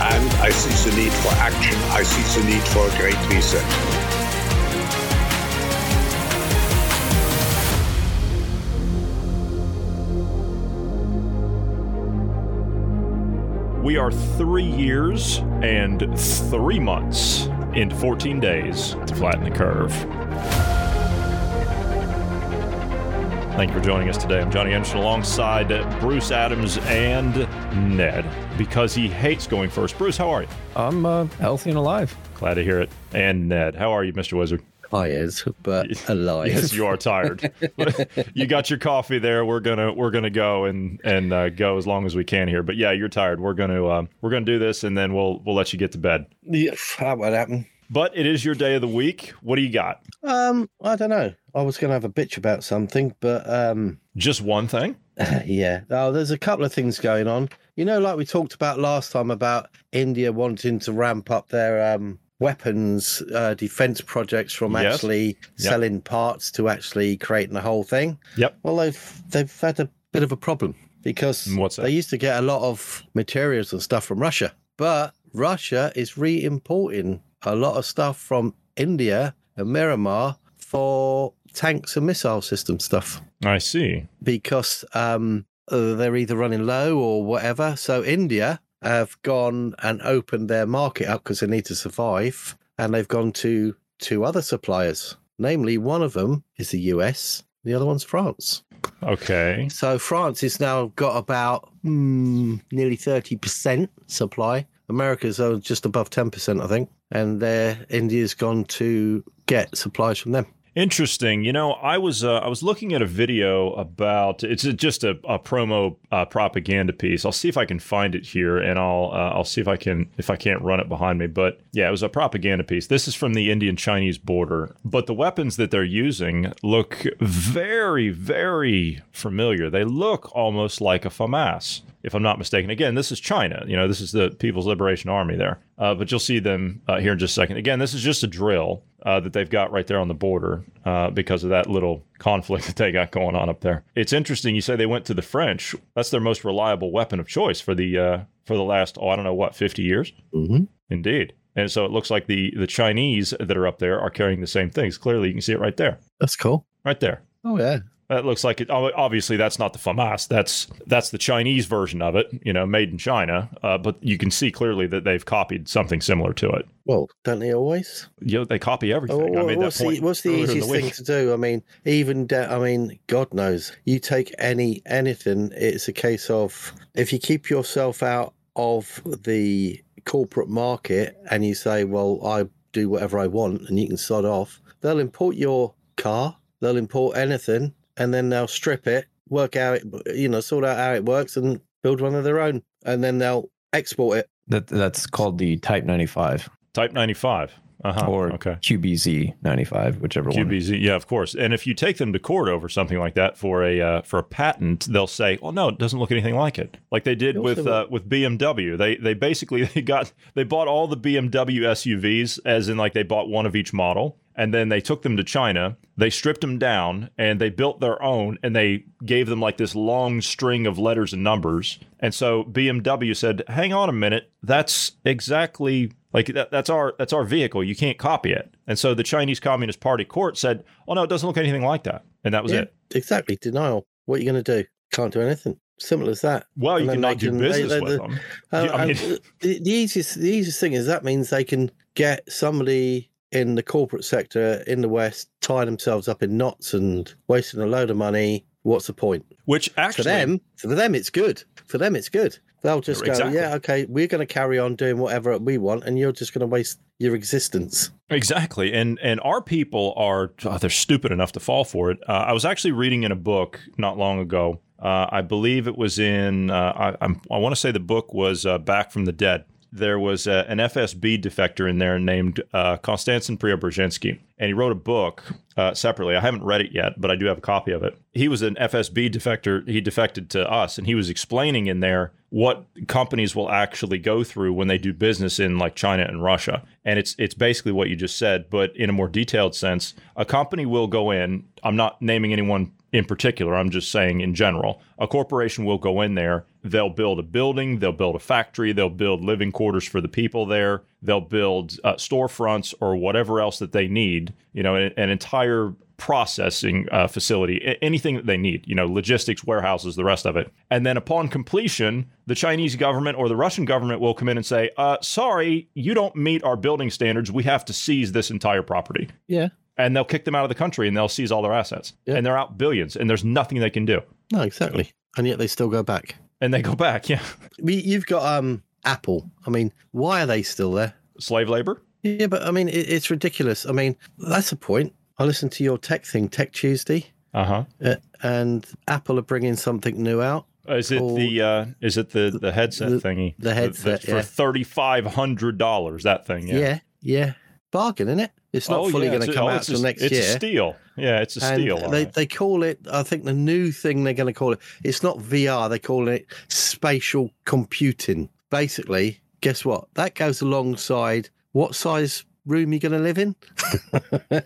and I see the need for action. I see the need for a great reset. We are three years and three months into 14 days to flatten the curve. Thank you for joining us today. I'm Johnny Anderson alongside Bruce Adams and Ned because he hates going first. Bruce, how are you? I'm uh, healthy and alive. Glad to hear it. And Ned, how are you, Mr. Wizard? Tired, but alive. Yes, you are tired. you got your coffee there. We're gonna we're gonna go and and uh, go as long as we can here. But yeah, you're tired. We're gonna uh, we're gonna do this and then we'll we'll let you get to bed. Yeah, that would happen. But it is your day of the week. What do you got? Um, I don't know. I was going to have a bitch about something, but um, just one thing. yeah. Oh, there's a couple of things going on. You know, like we talked about last time about India wanting to ramp up their um weapons uh, defense projects from Yes. actually Yep. selling parts to actually creating the whole thing. Yep. Well, they've they've had a bit of a problem because What's they used to get a lot of materials and stuff from Russia, but Russia is re-importing a lot of stuff from India and Myanmar for tanks and missile system stuff I see. because um, uh, they're either running low or whatever. So India have gone and opened their market up because they need to survive, and they've gone to two other suppliers. Namely, one of them is the US, the other one's France. Okay. So France has now got about hmm, nearly thirty percent supply. America's just above ten percent, I think, and there India's gone to get supplies from them. Interesting. You know, I was uh, I was looking at a video about it's just a, a promo uh, propaganda piece. I'll see if I can find it here, and I'll uh, I'll see if I can if I can't run it behind me. But yeah, it was a propaganda piece. This is from the Indian Chinese border, but the weapons that they're using look very very familiar. They look almost like a FAMAS, if I'm not mistaken. Again, this is China. You know, this is the People's Liberation Army there. Uh, but you'll see them uh, here in just a second. Again, this is just a drill uh, that they've got right there on the border uh, because of that little conflict that they got going on up there. It's interesting. You say they went to the French. That's their most reliable weapon of choice for the uh, for the last oh I don't know what 50 years. Mm-hmm. Indeed. And so it looks like the the Chinese that are up there are carrying the same things. Clearly, you can see it right there, That's cool. right there. Oh yeah, That looks like it. Obviously, that's not the FAMAS. That's that's the Chinese version of it. You know, made in China. Uh, but you can see clearly that they've copied something similar to it. Well, don't they always? You know, they copy everything. Oh, I made what's, that point. the, what's the easiest week. thing to do? I mean, even da- I mean, God knows. You take any anything. It's a case of if you keep yourself out of the corporate market and you say, "Well, I do whatever I want," and you can sod off. They'll import your car. They'll import anything, and then they'll strip it, work out it, you know, sort out how it works, and build one of their own, and then they'll export it. That that's called the Type 95 Type 95. Uh-huh. or okay. QBZ 95, whichever one. QBZ, yeah, of course. And if you take them to court over something like that for a uh, for a patent, they'll say, "Well, no, it doesn't look anything like it." Like they did with uh, with BMW. They they basically they got they bought all the BMW SUVs, as in like they bought one of each model, and then they took them to China. They stripped them down and they built their own, and they gave them like this long string of letters and numbers. And so BMW said, "Hang on a minute, that's exactly." Like that, that's our that's our vehicle. You can't copy it. And so the Chinese Communist Party court said, "Oh no, it doesn't look anything like that." And that was Yeah, it. Exactly. Denial. What are you going to do? Can't do anything. Simple as that. Well, you And then cannot they do can- they- business they- with they- them. Uh, I mean- the, the easiest the easiest thing is that means they can get somebody in the corporate sector in the West tying themselves up in knots and wasting a load of money. What's the point? Which actually for them, for them, it's good. For them, it's good. They'll just go, yeah, okay, we're going to carry on doing whatever we want, and you're just going to waste your existence. Exactly, and and our people are oh, they're stupid enough to fall for it. Uh, I was actually reading in a book not long ago. Uh, I believe it was in. Uh, I, I want to say the book was uh, Back from the Dead. There was uh an FSB defector in there named uh, Konstantin Preobrazhensky, and he wrote a book uh, separately. I haven't read it yet, but I do have a copy of it. He was an FSB defector. He defected to us, and he was explaining in there what companies will actually go through when they do business in like China and Russia. And it's it's basically what you just said, but in a more detailed sense. A company will go in. I'm not naming anyone in particular. I'm just saying in general. A corporation will go in there. They'll build a building. They'll build a factory. They'll build living quarters for the people there. They'll build uh, storefronts or whatever else that they need. You know, an, an entire processing uh, facility, anything that they need, you know, logistics, warehouses, the rest of it. And then upon completion, the Chinese government or the Russian government will come in and say, uh, sorry, you don't meet our building standards. We have to seize this entire property. Yeah. And they'll kick them out of the country and they'll seize all their assets. Yeah. And they're out billions and there's nothing they can do. No, exactly. And yet they still go back. And they go back, yeah. We, you've got um Apple. I mean, why are they still there? Slave labor? Yeah, but I mean, it, it's ridiculous. I mean, that's a point. I listened to your tech thing, Tech Tuesday, Uh-huh. uh, and Apple are bringing something new out. Is it the uh, is it the the headset the- thingy? the headset, for yeah. thirty five hundred dollars. That thing, yeah. Yeah, yeah. Bargain, isn't it? It's not Oh, fully yeah, going to come oh, out it's till a- next it's year. a steal. Yeah, it's a steal. They, right. they call it, I think the new thing they're going to call it, it's not VR, they call it spatial computing. Basically, guess what? That goes alongside what size room you're going to live in.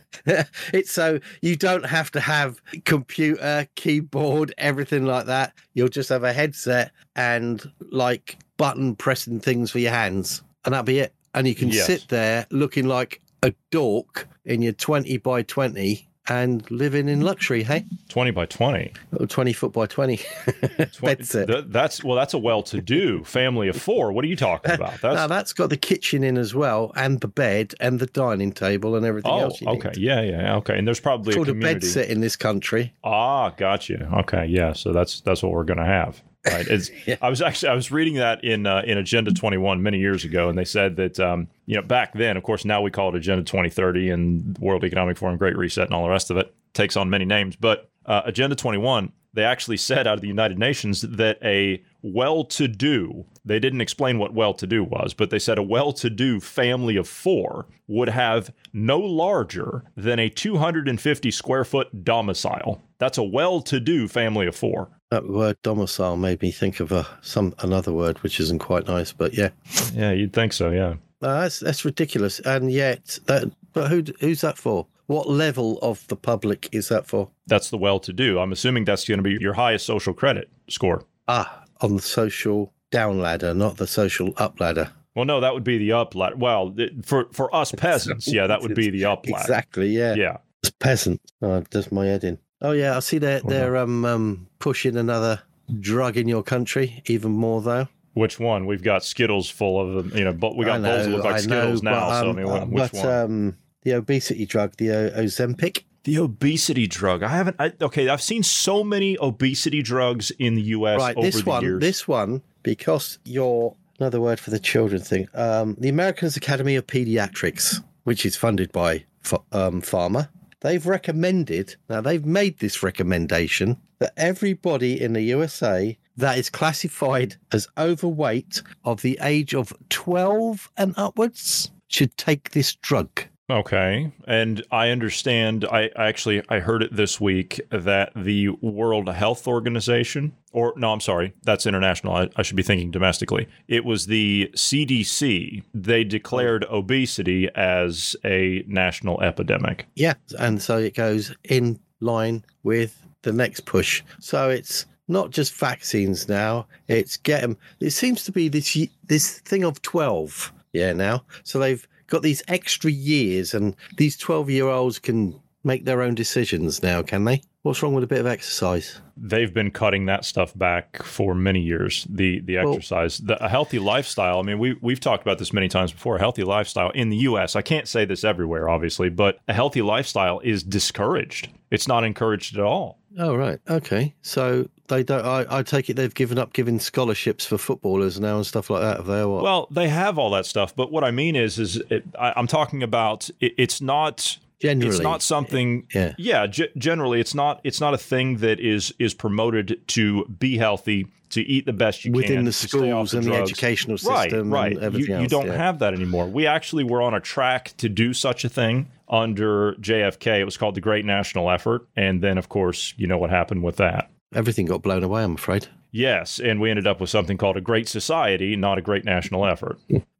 it's so you don't have to have computer, keyboard, everything like that. You'll just have a headset and like button pressing things for your hands, and that'll be it. And you can Yes. sit there looking like a dork in your 20 by 20 and living in luxury, hey? twenty by twenty. Or 20 foot by 20 bed set. Th- that's well, that's a well-to-do family of four. What are you talking about? That's now that's got the kitchen in as well, and the bed, and the dining table, and everything oh, else. You okay, need. yeah, yeah, okay. And there's probably It's a called a bed community. set in this country. Ah, gotcha. Okay, yeah. So that's that's what we're gonna have. Right. It's, I was actually I was reading that in uh, in Agenda 21 many years ago, and they said that um, you know back then, of course, now we call it Agenda 2030 and World Economic Forum, Great Reset, and all the rest of it takes on many names. But uh, Agenda 21, they actually said out of the United Nations that a well-to-do they didn't explain what well-to-do was, but they said a well-to-do family of four would have no larger than a 250 square foot domicile. That's a well-to-do family of four. That word domicile made me think of a, some another word which isn't quite nice, but yeah, Yeah, you'd think so. Yeah. No, that's that's ridiculous. And yet, that but who who's that for? What level of the public is that for? That's the well-to-do. I'm assuming that's going to be your highest social credit score. Ah, on the social down ladder, not the social up ladder. Well, no, that would be the up ladder. Well, for for us peasants, yeah, that would be the up ladder. Exactly. Yeah. Yeah. It's peasant. Oh, does my head in. Oh yeah, I see they're they're um, um pushing another drug in your country even more though. Which one? We've got Skittles full of them. You know, but we got I bowls that look like I Skittles know, now. but, so I um, mean, uh, which but one? um the obesity drug, the o- Ozempic. the obesity drug. I haven't. I, okay, I've seen so many obesity drugs in the U.S. right, over this the one, years. this one, because you're another word for the children thing. Um, the Americans Academy of Pediatrics, which is funded by um, Pharma, they've recommended. Now they've made this recommendation that everybody in the USA that is classified as overweight of the age of 12 and upwards should take this drug. Okay, and I understand. I I actually I heard it this week that the World Health Organization, or no, I'm sorry, that's international. I, I should be thinking domestically. It was the CDC. They declared obesity as a national epidemic. Yeah, and so it goes in line with the next push. So it's not just vaccines now; it's get 'em- It seems to be this this thing of twelve. Yeah, now so they've got these extra years, and these twelve year olds can make their own decisions now, can they? What's wrong with a bit of exercise? They've been cutting that stuff back for many years. The the Well- exercise, the, a healthy lifestyle. I mean, we we've talked about this many times before. A healthy lifestyle in the U.S. I can't say this everywhere, obviously, but a healthy lifestyle is discouraged. It's not encouraged at all. Oh right, okay. So they don't. I, I take it they've given up giving scholarships for footballers now and stuff like that. Have they? What? Well, they have all that stuff, but what I mean is, is it, I, I'm talking about. It, it's not. Generally, it's not something. Yeah. Yeah. G- generally, it's not. It's not a thing that is is promoted to be healthy, to eat the best you Within can, within the to stay off schools and the drugs. educational system Right. and everything you, you don't yeah. have that anymore. We actually were on a track to do such a thing under JFK. It was called the Great National Effort, and then, of course, you know what happened with that. Everything got blown away. I'm afraid. Yes, and we ended up with something called a Great Society, not a Great National Effort.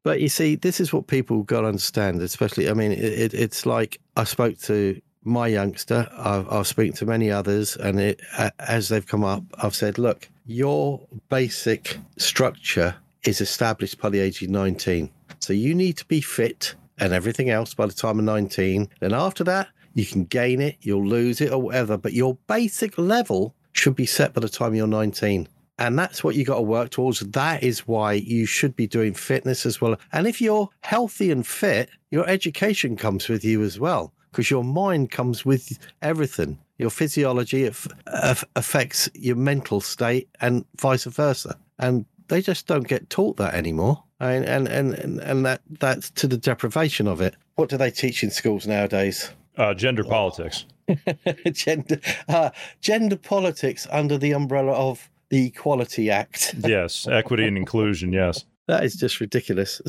But you see, this is what people got to understand. Especially, I mean, it, it, it's like I spoke to my youngster. I've, I've spoken to many others, and it, as they've come up, I've said, look, your basic structure is established by the age of 19. So you need to be fit and everything else by the time of 19. Then after that, you can gain it, you'll lose it, or whatever. But your basic level should be set by the time you're 19. And that's what you got to work towards. That is why you should be doing fitness as well. And if you're healthy and fit, your education comes with you as well, because your mind comes with everything. Your physiology aff- aff- affects your mental state and vice versa. And they just don't get taught that anymore. And, and, and, and, and that, that's to the deprivation of it. What do they teach in schools nowadays? Uh, gender politics. gender, uh, gender politics under the umbrella of the Equality Act. Yes, equity and inclusion. Yes. That is just ridiculous.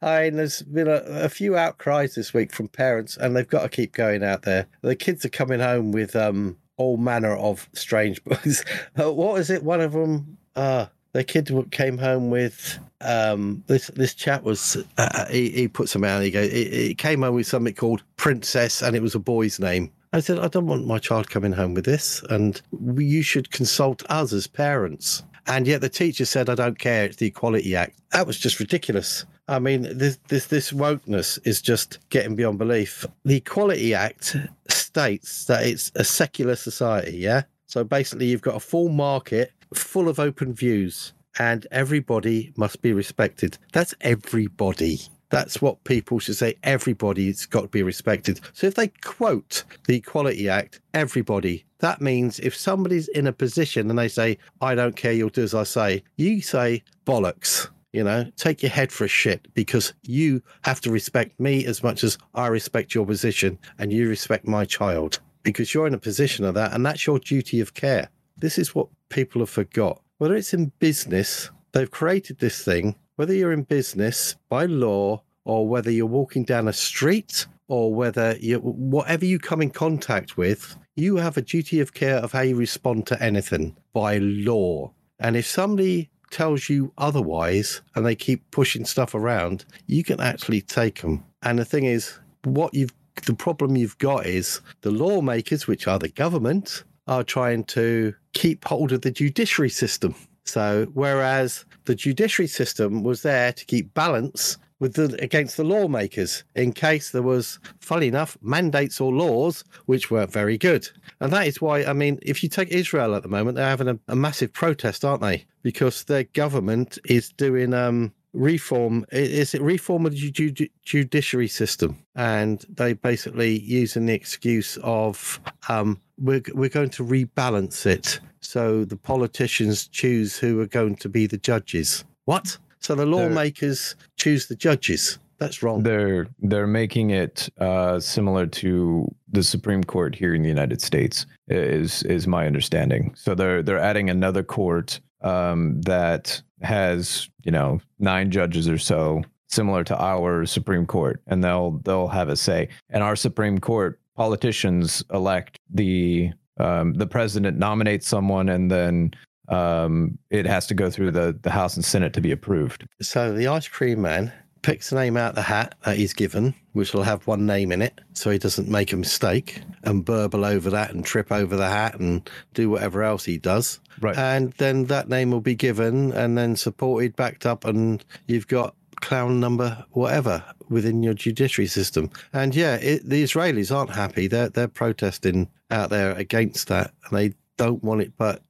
I mean, there's been a, a few outcries this week from parents, and they've got to keep going out there. The kids are coming home with um, all manner of strange books. Uh, what was it? One of them, uh, the kid came home with um, this. This chap was uh, he, he put some out. He go. He, he came home with something called Princess, and it was a boy's name. I said, I don't want my child coming home with this, and you should consult us as parents. And yet the teacher said, I don't care, it's the Equality Act. That was just ridiculous. I mean, this, this, this wokeness is just getting beyond belief. The Equality Act states that it's a secular society, yeah? So basically, you've got a full market full of open views, and everybody must be respected. That's everybody. That's what people should say. Everybody's got to be respected. So if they quote the Equality Act, everybody, that means if somebody's in a position and they say, I don't care, you'll do as I say, you say bollocks. You know, take your head for a shit because you have to respect me as much as I respect your position and you respect my child because you're in a position of that and that's your duty of care. This is what people have forgot. Whether it's in business, they've created this thing, whether you're in business by law or whether you're walking down a street or whether you whatever you come in contact with, you have a duty of care of how you respond to anything by law. And if somebody tells you otherwise and they keep pushing stuff around, you can actually take them. And the thing is, what you've the problem you've got is the lawmakers, which are the government, are trying to keep hold of the judiciary system. So whereas the judiciary system was there to keep balance with the against the lawmakers in case there was, funny enough, mandates or laws which weren't very good. And that is why, I mean, if you take Israel at the moment, they're having a, a massive protest, aren't they? Because their government is doing um, reform is it reform of the ju- ju- judiciary system? And they basically using the excuse of um, we're we're going to rebalance it so the politicians choose who are going to be the judges. What? So the lawmakers choose the judges. That's wrong. They're they're making it uh, similar to the Supreme Court here in the United States. Is is my understanding. So they're they're adding another court um, that has you know nine judges or so, similar to our Supreme Court, and they'll they'll have a say. And our Supreme Court politicians elect the um, the president nominates someone, and then um, it has to go through the the House and Senate to be approved. So the ice cream man picks a name out of the hat that he's given, which will have one name in it, so he doesn't make a mistake and burble over that and trip over the hat and do whatever else he does. Right. And then that name will be given and then supported, backed up, and you've got clown number whatever within your judiciary system. And yeah, it, the Israelis aren't happy. They're they're protesting out there against that, and they don't want it. But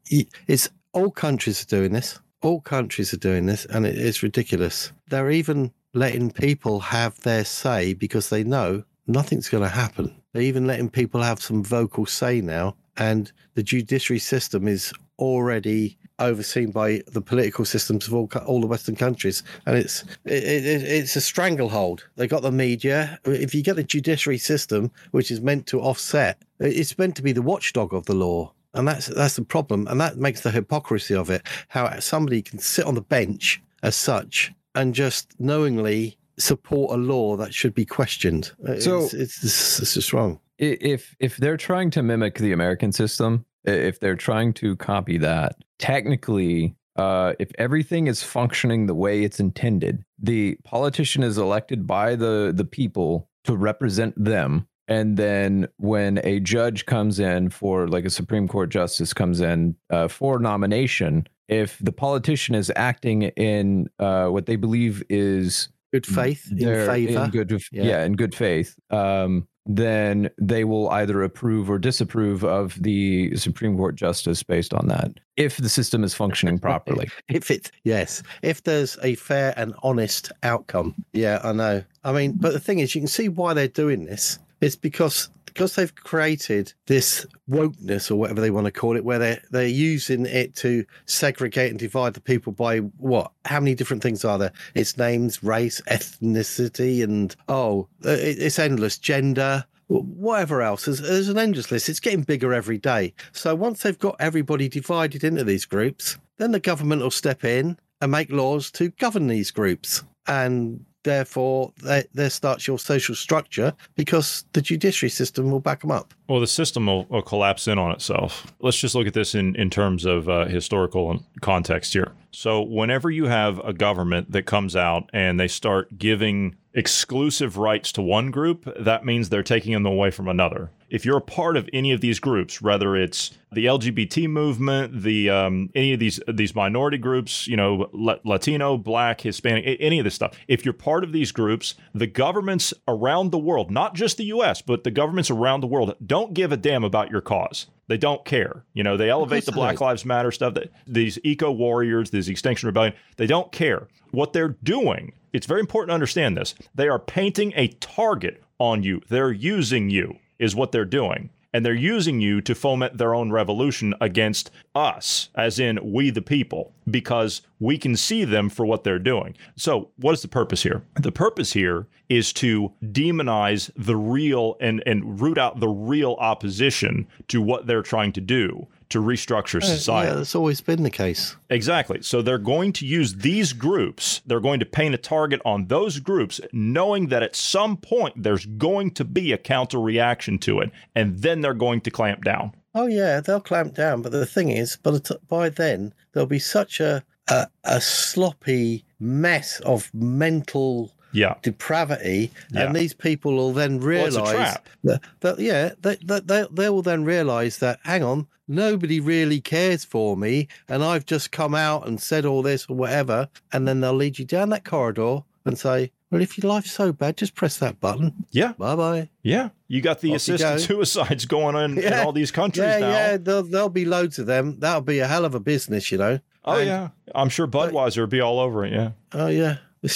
it's all countries are doing this. All countries are doing this, and it, it's ridiculous. They're even letting people have their say because they know nothing's going to happen. They're even letting people have some vocal say now, and the judiciary system is already overseen by the political systems of all all the Western countries, and it's it, it, it's a stranglehold. They got the media. If you get the judiciary system, which is meant to offset, it's meant to be the watchdog of the law, and that's that's the problem, and that makes the hypocrisy of it. How somebody can sit on the bench as such and just knowingly support a law that should be questioned. So it's, it's, it's just wrong. If if they're trying to mimic the American system, if they're trying to copy that, technically, uh, if everything is functioning the way it's intended, the politician is elected by the the people to represent them. And then when a judge comes in for, like a Supreme Court justice comes in uh, for nomination, if the politician is acting in uh, what they believe is good faith in favor, in good, yeah. yeah. in good faith, um, then they will either approve or disapprove of the Supreme Court justice based on that, if the system is functioning properly. if it, yes, if there's a fair and honest outcome. Yeah, I know. I mean, but the thing is, you can see why they're doing this. It's because because they've created this wokeness or whatever they want to call it, where they're they're using it to segregate and divide the people by what? How many different things are there? It's names, race, ethnicity, and oh, uh, it's endless. Gender, whatever else. There's, there's an endless list. It's getting bigger every day. So once they've got everybody divided into these groups, then the government will step in and make laws to govern these groups. And therefore there, starts your social structure because the judiciary system will back them up. Well, the system will, will collapse in on itself. Let's just look at this in, in terms of uh, historical context here. So, whenever you have a government that comes out and they start giving exclusive rights to one group, that means they're taking them away from another. If you're a part of any of these groups, whether it's the LGBT movement, the um, any of these these minority groups, you know, Latino, Black, Hispanic, any of this stuff, if you're part of these groups, the governments around the world, not just the U.S., but the governments around the world, don't give a damn about your cause. They don't care. You know, they elevate the Black Lives Matter stuff. That these eco warriors, these Extinction Rebellion, they don't care. What they're doing, it's very important to understand this. They are painting a target on you. They're using you, is what they're doing and they're using you to foment their own revolution against us, as in we the people, because we can see them for what they're doing. So, what is the purpose here? The purpose here is to demonize the real and, and root out the real opposition to what they're trying to do to restructure society. Yeah, that's always been the case. Exactly. So they're going to use these groups, they're going to paint a target on those groups, knowing that at some point there's going to be a counter reaction to it, and then they're going to clamp down. Oh, yeah, they'll clamp down. But the thing is, by, by then, there'll be such a, a, a sloppy mess of mental yeah. depravity, yeah. and these people will then realise well, that, that, yeah, that, that they, they will then realise that hang on, nobody really cares for me, and I've just come out and said all this or whatever, and then they'll lead you down that corridor and say, well, if your life's so bad, just press that button. Yeah. Bye bye. Yeah. You got the Off assisted suicides going on yeah. in all these countries yeah, now. Yeah, there'll, there'll be loads of them. That'll be a hell of a business, you know. Oh, and, yeah. I'm sure Budweiser would be all over it. Yeah. Oh, yeah.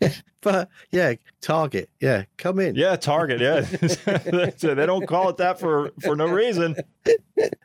but yeah, Target. Yeah, come in. Yeah, Target. Yeah, they don't call it that for for no reason.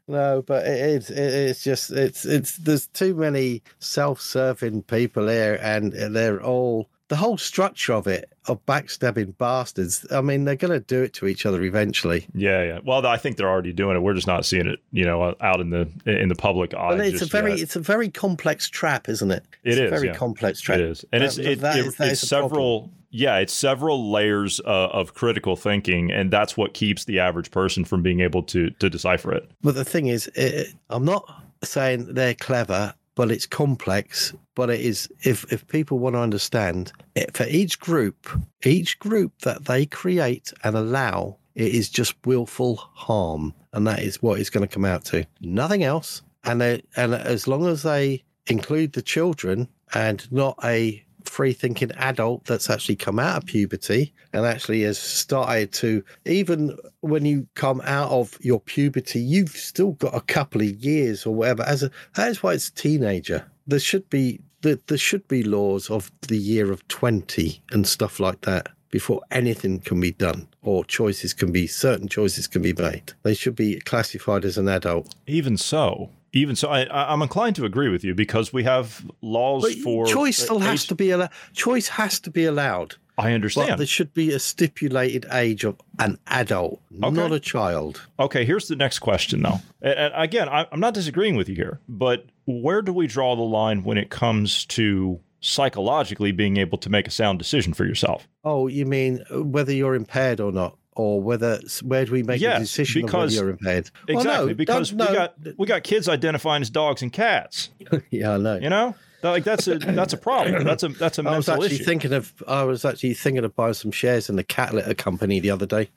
No, but it is. it's just. It's. It's. There's too many self-serving people here, and they're all the whole structure of it of backstabbing bastards. I mean, they're going to do it to each other eventually. Yeah, yeah. Well, I think they're already doing it. We're just not seeing it, you know, out in the in the public eye. But it's a very yet. it's a very complex trap, isn't it? It's it is a very yeah. complex trap. It is, and that, it's it, that it, is, it's several. Yeah, it's several layers uh, of critical thinking, and that's what keeps the average person from being able to to decipher it. But the thing is, it, I'm not saying they're clever but it's complex. But it is if if people want to understand it, for each group, each group that they create and allow, it is just willful harm, and that is what it's going to come out to. Nothing else. And they, and as long as they include the children and not a free thinking adult that's actually come out of puberty and actually has started to, even when you come out of your puberty, you've still got a couple of years or whatever. As a, that is why it's a teenager. There should be there, there should be laws of the year of 20 and stuff like that before anything can be done or choices can be certain choices can be made they should be classified as an adult Even so, even so, I, I'm inclined to agree with you because we have laws but for choice still has to be allowed choice has to be allowed I but understand. there should be a stipulated age of an adult not a child Okay, here's the next question, though. And, and again, I'm not disagreeing with you here, but where do we draw the line when it comes to psychologically being able to make a sound decision for yourself? oh you mean uh, whether you're impaired or not or whether where do we make Yes, a decision of because- whether you're impaired Well, Exactly, no, because don't- we got we got kids identifying as dogs and cats. yeah i know You know, like that's a that's a problem. That's a that's a I was mental actually issue. thinking of I was actually thinking of buying some shares in the cat litter company the other day.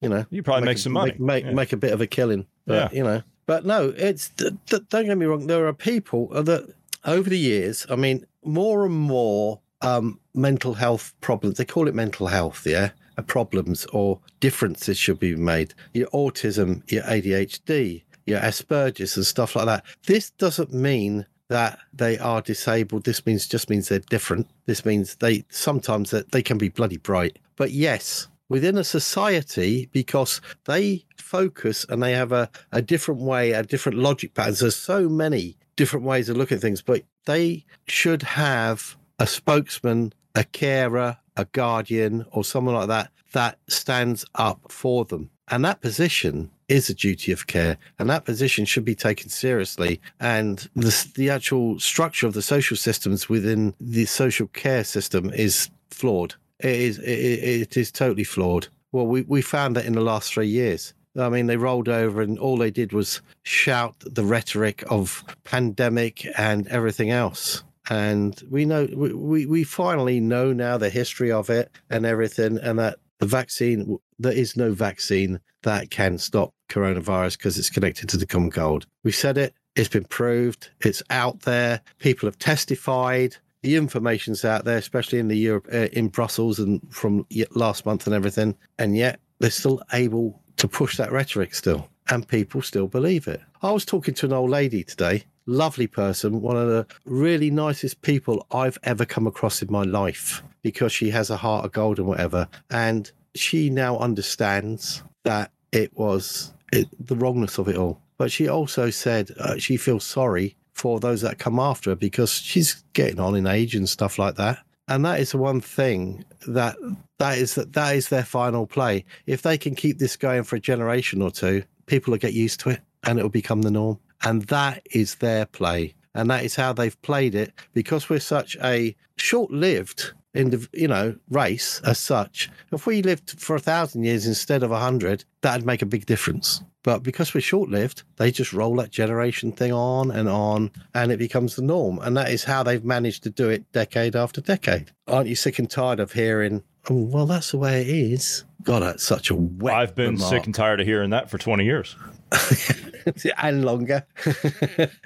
You know, You probably make a- some money. make make, Yeah. make a bit of a killing. But Yeah. you know, but no, it's th- th- don't get me wrong. There are people that over the years, I mean, more and more um, mental health problems. They call it mental health, yeah. Problems or differences should be made. Your autism, your ADHD, your Asperger's, and stuff like that. This doesn't mean that they are disabled. This means just means they're different. This means they sometimes that they can be bloody bright. But yes, within a society, because they focus and they have a, a different way, a different logic patterns. There's so many different ways of looking at things, but they should have a spokesman, a carer, a guardian, or someone like that that stands up for them. And that position is a duty of care, and that position should be taken seriously. And the, the actual structure of the social systems within the social care system is flawed. It is it, it is totally flawed. Well, we, we found that in the last three years. I mean, they rolled over and all they did was shout the rhetoric of pandemic and everything else. And we know we, we, we finally know now the history of it and everything, and that the vaccine there is no vaccine that can stop coronavirus because it's connected to the common cold. We said it. It's been proved. It's out there. People have testified. The information's out there, especially in the Europe, uh, in Brussels, and from last month and everything. And yet they're still able to push that rhetoric still, and people still believe it. I was talking to an old lady today, lovely person, one of the really nicest people I've ever come across in my life, because she has a heart of gold and whatever. And she now understands that it was it, the wrongness of it all. But she also said uh, she feels sorry for those that come after her because she's getting on in age and stuff like that. And that is the one thing that that is that that is their final play. If they can keep this going for a generation or two, people will get used to it and it will become the norm. And that is their play. And that is how they've played it because we're such a short-lived indiv- you know race as such if we lived for a thousand years instead of a hundred that'd make a big difference but because we're short-lived they just roll that generation thing on and on and it becomes the norm and that is how they've managed to do it decade after decade aren't you sick and tired of hearing oh well that's the way it is god that's such a wet I've been remark. sick and tired of hearing that for 20 years. and longer.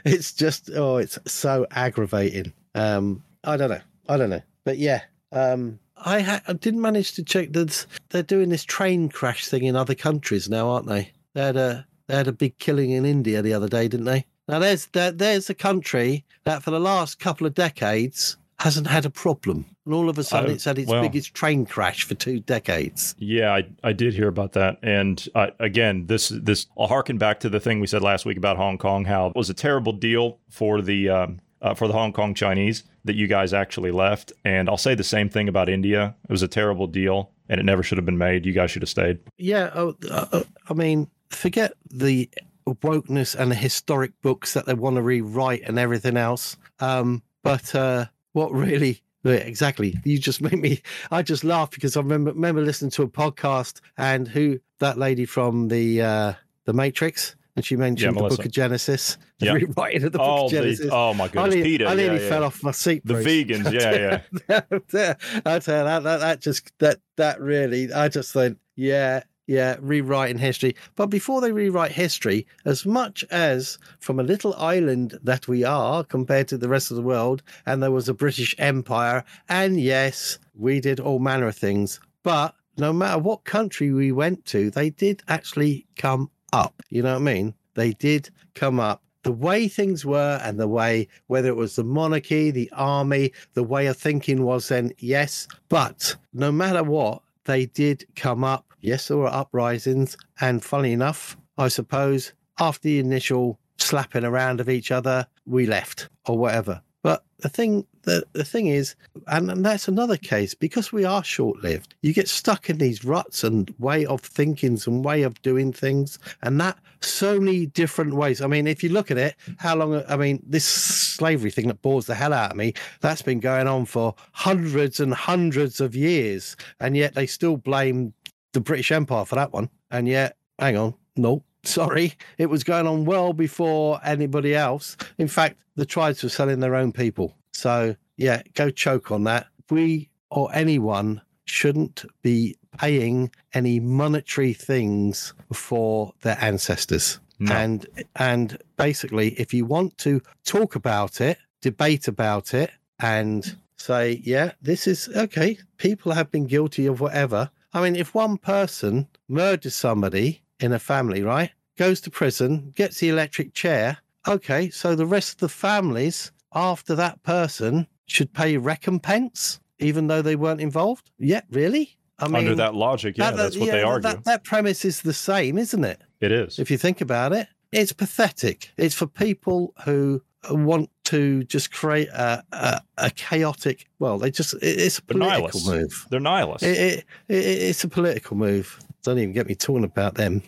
it's just oh, it's so aggravating. Um, I don't know. I don't know. But yeah, um, I, ha- I didn't manage to check that they're doing this train crash thing in other countries now, aren't they? They had a they had a big killing in India the other day, didn't they? Now there's there, there's a country that for the last couple of decades hasn't had a problem, and all of a sudden Oh, it's had its well. biggest train crash for two decades. Yeah, I, I did hear about that, and uh, again, this this I'll harken back to the thing we said last week about Hong Kong. How it was a terrible deal for the um, uh, for the Hong Kong Chinese that you guys actually left, and I'll say the same thing about India. It was a terrible deal, and it never should have been made. You guys should have stayed. Yeah, oh, uh, uh, I mean, forget the wokeness and the historic books that they want to rewrite and everything else. Um, but uh, what really, exactly, you just made me. I just laughed because I remember remember listening to a podcast and who that lady from the uh, the Matrix. And she mentioned the Book of Genesis, the Yeah. rewriting of the Book Oh, of the- Genesis. oh my I goodness, nearly, Peter, I nearly yeah, yeah. fell off my seat. The Bruce. vegans, yeah, yeah. I tell you, that, that that just that that really I just think yeah yeah, rewriting history. But before they rewrite history, as much as from a little island that we are compared to the rest of the world, and there was a British Empire, and yes, we did all manner of things, but no matter what country we went to, they did actually come up. You know what I mean? They did come up. The way things were and the way, whether it was the monarchy, the army, the way of thinking was then, yes. But no matter what, they did come up. Yes, there were uprisings. And funny enough, I suppose after the initial slapping around of each other, we left or whatever. But the thing the, the thing is, and, and that's another case, because we are short lived, you get stuck in these ruts and way of thinking and way of doing things, and that so many different ways. I mean, if you look at it, how long, I mean, this slavery thing that bores the hell out of me, that's been going on for hundreds and hundreds of years, and yet they still blame the British Empire for that one. And yet, hang on, no, sorry, it was going on well before anybody else. In fact, the tribes were selling their own people. So, yeah, go choke on that. We or anyone shouldn't be paying any monetary things for their ancestors. No. And and basically, if you want to talk about it, debate about it, and say, yeah, this is okay. People have been guilty of whatever. I mean, if one person murders somebody in a family, right, goes to prison, gets the electric chair, okay, so the rest of the families after that person should pay recompense, even though they weren't involved? Yeah, really? I mean, Under that logic, yeah, that's what yeah, they argue. That, that premise is the same, isn't it? it is. If you think about it, it's pathetic. It's for people who want to just create a, a, a chaotic. Well, they just it- it's a political move. They're nihilists. It, it, it, it's a political move. Don't even get me talking about them,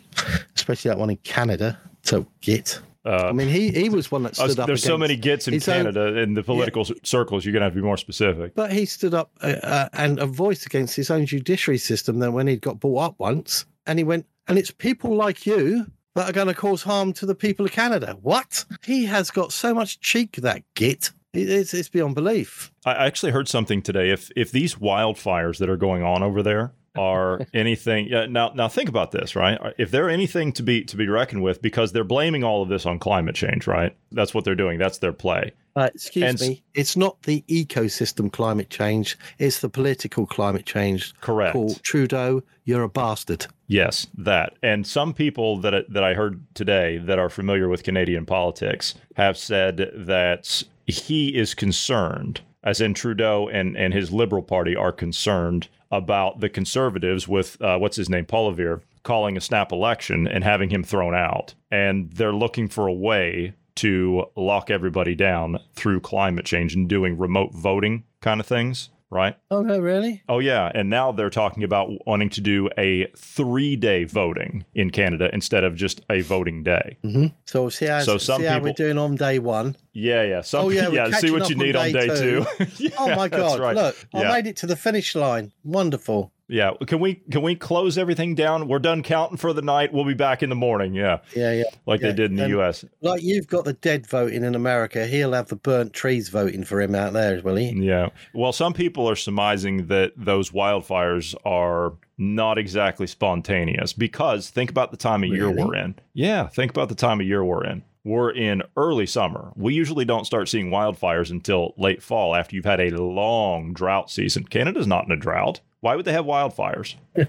especially that one in Canada. So git. Uh, I mean, he he was one that stood up. there's so many gets in his own- Canada in the political c- circles. You're gonna have to be more specific. But he stood up uh, uh, and a voice against his own judiciary system. Then when he got brought up once, and he went, and it's people like you that are going to cause harm to the people of Canada. What? He has got so much cheek. That git. It's it's beyond belief. I actually heard something today. If if these wildfires that are going on over there are anything, yeah. Now now think about this, right? If they're anything to be to be reckoned with, because they're blaming all of this on climate change, right? That's what they're doing. That's their play. Uh, excuse And me. It's not the ecosystem climate change. It's the political climate change. Correct. Paul Trudeau, you're a bastard. Yes, that. And some people that that I heard today that are familiar with Canadian politics have said that he is concerned, as in Trudeau and and his Liberal Party are concerned about the Conservatives with uh, what's his name, Paul Poilievre, calling a snap election and having him thrown out, and they're looking for a way to lock everybody down through climate change and doing remote voting kind of things, right? Oh no, really? Oh yeah, and now they're talking about wanting to do a three-day voting in Canada instead of just a voting day. Mm-hmm. So see how, So some see how we're doing on day one. Yeah, yeah. Some, Oh, yeah, yeah. See what you on need on day day two. two. Yeah, oh my god! right. Look, I yeah. made it to the finish line. Wonderful. Yeah. Can we can we close everything down? We're done counting for the night. We'll be back in the morning. Yeah, Yeah, yeah. like Yeah, they did in the and- U.S. Like you've got the dead voting in America. He'll have the burnt trees voting for him out there, will he? Yeah. Well, some people are surmising that those wildfires are not exactly spontaneous because think about the time of year we're in. Yeah. Think about the time of year we're in. We're in early summer. We usually don't start seeing wildfires until late fall after you've had a long drought season. Canada's not in a drought. Why would they have wildfires?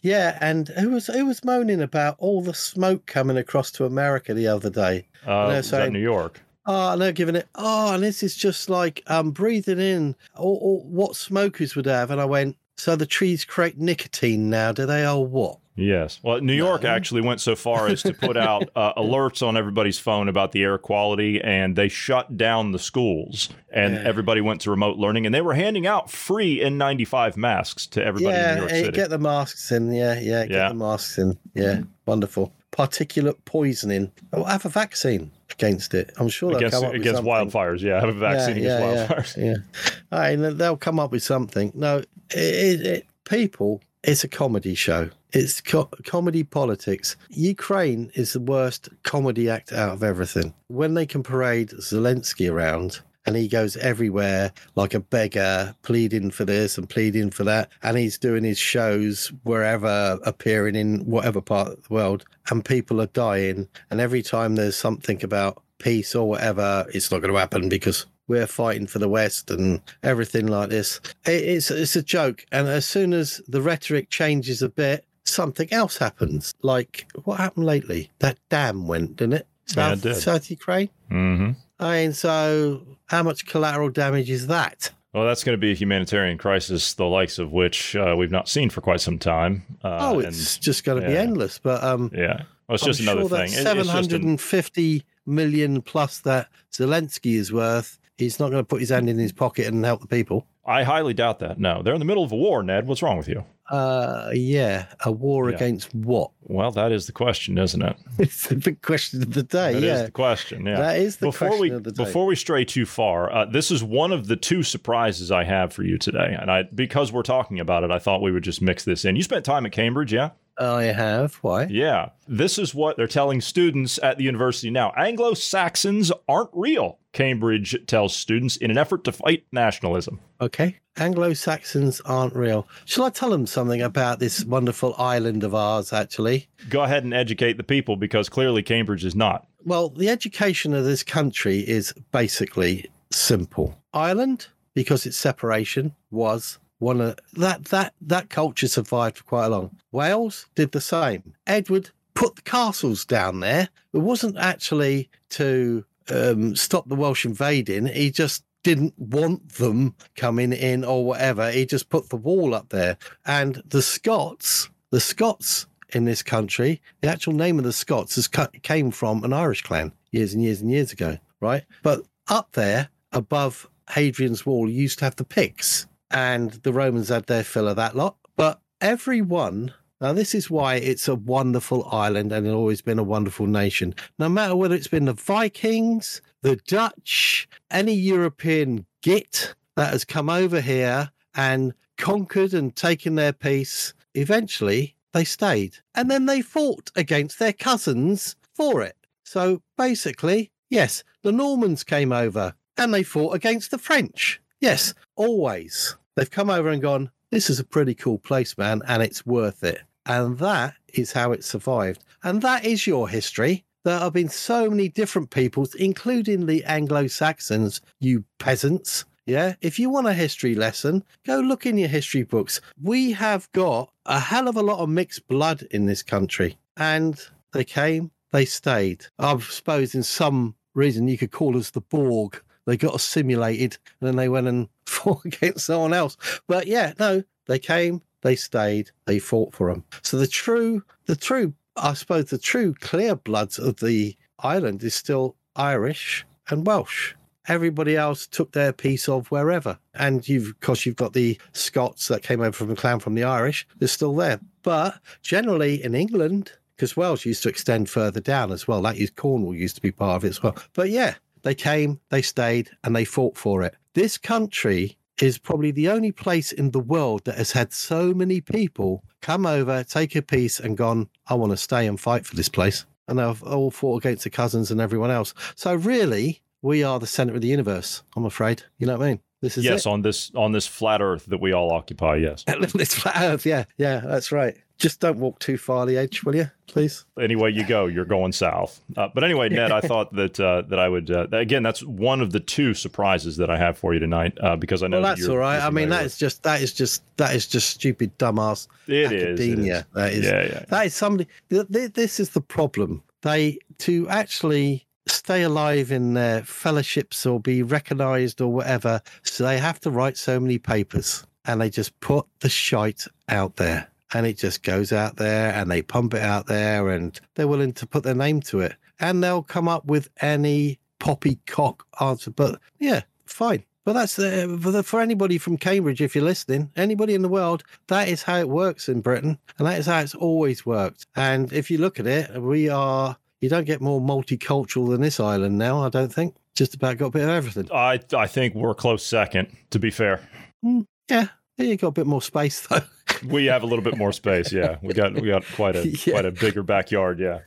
Yeah, and who was who was moaning about all the smoke coming across to America the other day? Uh, they're is that saying- New York? Oh, and they're giving it. Oh, and this is just like um breathing in or, or what smokers would have. And I went, so the trees create nicotine now, do they? Oh, what? Yes. Well, New York actually went so far as to put out uh, alerts on everybody's phone about the air quality, and they shut down the schools, and Yeah. everybody went to remote learning, and they were handing out free N95 masks to everybody in New yeah, York City. get the masks in. Yeah, yeah, get Yeah. the masks in. Yeah, wonderful. Particulate poisoning. Oh, have a vaccine against it. I'm sure they'll against come up with against something. wildfires. Yeah, have a vaccine yeah, against yeah, wildfires. Yeah, yeah. All right, and they'll come up with something. No, it, it, it, people, it's a comedy show. It's co- comedy politics. Ukraine is the worst comedy act out of everything. When they can parade Zelensky around and he goes everywhere like a beggar, pleading for this and pleading for that. And he's doing his shows wherever, appearing in whatever part of the world, and people are dying. And every time there's something about peace or whatever, it's not going to happen because we're fighting for the West and everything like this. It's it's a joke. And as soon as the rhetoric changes a bit, something else happens. Like what happened lately? That dam went, didn't it? Yeah, it South, did. South Ukraine. Mm-hmm. I mean, so how much collateral damage is that? Well, that's going to be a humanitarian crisis, the likes of which uh, we've not seen for quite some time. Uh, oh, it's and, just going to be endless. But um, yeah. Well, it's I'm just another sure thing. It- it's seven hundred an- and plus that Zelensky is worth. He's not going to put his hand in his pocket and help the people. I highly doubt that. No, they're in the middle of a war, Ned. What's wrong with you? Uh, yeah, a war Yeah. against what? Well, that is the question, isn't it? It's the big question of the day. That is yeah, the question. Yeah. that is the before question we of the day. before we stray too far, uh, this is one of the two surprises I have for you today, and I because we're talking about it, I thought we would just mix this in. You spent time at Cambridge, yeah? I have. Why? Yeah. This is what they're telling students at the university now. Anglo Saxons aren't real. Cambridge tells students in an effort to fight nationalism. Okay. Anglo Saxons aren't real. Shall I tell them something about this wonderful island of ours, actually? Go ahead and educate the people because clearly Cambridge is not. Well, the education of this country is basically simple. Ireland, because its separation was one of that that that culture survived for quite a long. Wales did the same. Edward put the castles down there. It wasn't actually to um, stop the Welsh invading. He just didn't want them coming in or whatever. He just put the wall up there. And the Scots, the Scots in this country, the actual name of the Scots has came from an Irish clan years and years and years ago, right? But up there above Hadrian's Wall, used to have the Picts, and the Romans had their fill of that lot. But everyone. Now, this is why it's a wonderful island and it's always been a wonderful nation. No matter whether it's been the Vikings, the Dutch, any European git that has come over here and conquered and taken their peace, eventually they stayed. And then they fought against their cousins for it. So basically, yes, the Normans came over and they fought against the French. Yes, always. They've come over and gone, this is a pretty cool place, man, and it's worth it. And that is how it survived. And that is your history. There have been so many different peoples, including the Anglo Saxons, you peasants. Yeah, if you want a history lesson, go look in your history books. We have got a hell of a lot of mixed blood in this country. And they came, they stayed. I suppose in some reason you could call us the Borg. They got assimilated and then they went and fought against someone else. But yeah, no, they came, they stayed, they fought for them. So the true, the true, I suppose the true clear bloods of the island is still Irish and Welsh. Everybody else took their piece of wherever. And you've, of course, you've got the Scots that came over from the clan from the Irish. They're still there. But generally in England, because Wales used to extend further down as well. That used Cornwall used to be part of it as well. But yeah, they came, they stayed, and they fought for it. This country is probably the only place in the world that has had so many people come over, take a piece, and gone, I want to stay and fight for this place. And they've all fought against the cousins and everyone else. So really, we are the center of the universe, I'm afraid. You know what I mean? This is yes, it. on this on this flat Earth that we all occupy. Yes. this flat earth, yeah, yeah, that's right. Just don't walk too far the edge, will you, please? Anyway, you go, you're going south. Uh, but anyway, Ned, I thought that uh, that I would uh, again. That's one of the two surprises that I have for you tonight uh, because I know Well, that that's you're- all right. I mean, that is just that is just that is just stupid, dumbass It academia. is. That is, Yeah, yeah. that is somebody. th- th- This is the problem. They to actually stay alive in their fellowships or be recognised or whatever. So they have to write so many papers, and they just put the shite out there, and it just goes out there, and they pump it out there, and they're willing to put their name to it, and they'll come up with any poppycock answer. But yeah, fine. But that's uh, for, the, for anybody from Cambridge, if you're listening, anybody in the world, that is how it works in Britain, and that is how it's always worked. And if you look at it, we are. You don't get more multicultural than this island now. I don't think. Just about got a bit of everything. I I think we're close second. To be fair, Mm, yeah, yeah, you got a bit more space though. we have a little bit more space. Yeah, we got we got quite a Yeah. quite a bigger backyard. Yeah.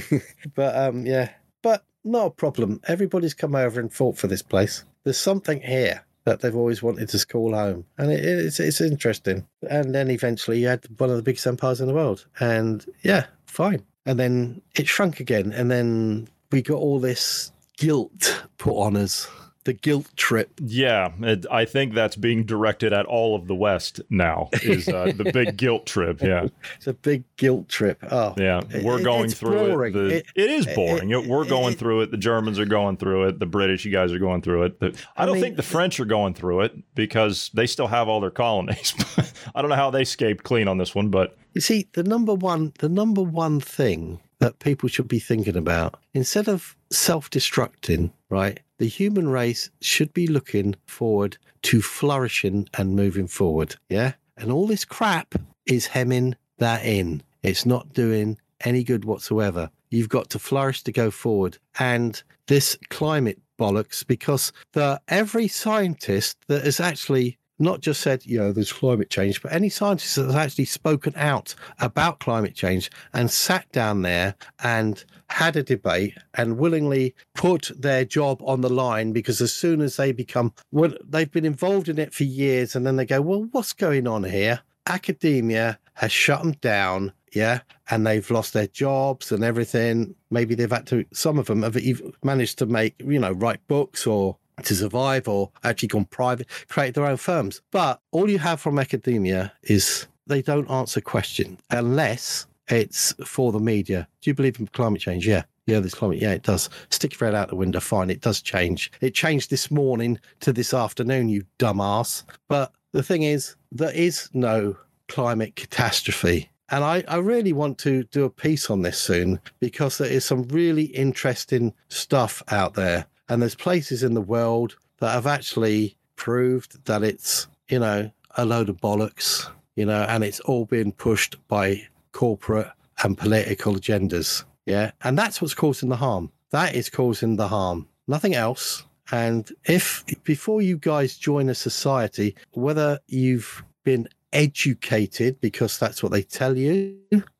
but um, yeah, but not a problem. Everybody's come over and fought for this place, there's something here that they've always wanted to call home, and it, it's it's interesting. And then eventually, you had one of the biggest empires in the world, and yeah, fine. And then it shrunk again, and then we got all this guilt put on us the guilt trip. Yeah, it, I think that's being directed at all of the West now. Is uh, the big guilt trip? Yeah, it's a big guilt trip. Oh, yeah, we're it, going through boring. it. The, it. it is boring. we're going through it. The Germans are going through it. The British, you guys are going through it. The, I, I don't mean, think the French are going through it because they still have all their colonies. I don't know how they escaped clean on this one, but you see, the number one, the number one thing that people should be thinking about instead of self-destructing, right? the human race should be looking forward to flourishing and moving forward. Yeah. And all this crap is hemming that in. It's not doing any good whatsoever. You've got to flourish to go forward. And this climate bollocks, because the every scientist that has actually not just said, you know, there's climate change, but any scientist that's actually spoken out about climate change and sat down there and had a debate and willingly put their job on the line because as soon as they become well they've been involved in it for years and then they go well what's going on here? Academia has shut them down yeah and they've lost their jobs and everything. Maybe they've had to some of them have even managed to make you know write books or to survive or actually gone private create their own firms but all you have from academia is they don't answer questions unless it's for the media. Do you believe in climate change? Yeah. Yeah, there's climate. Yeah, it does. Stick your head out the window. Fine. It does change. It changed this morning to this afternoon, you dumbass. But the thing is, there is no climate catastrophe. And I, I really want to do a piece on this soon because there is some really interesting stuff out there. And there's places in the world that have actually proved that it's, you know, a load of bollocks, you know, and it's all being pushed by corporate and political agendas. Yeah. And that's what's causing the harm. That is causing the harm, nothing else. And if before you guys join a society, whether you've been educated because that's what they tell you,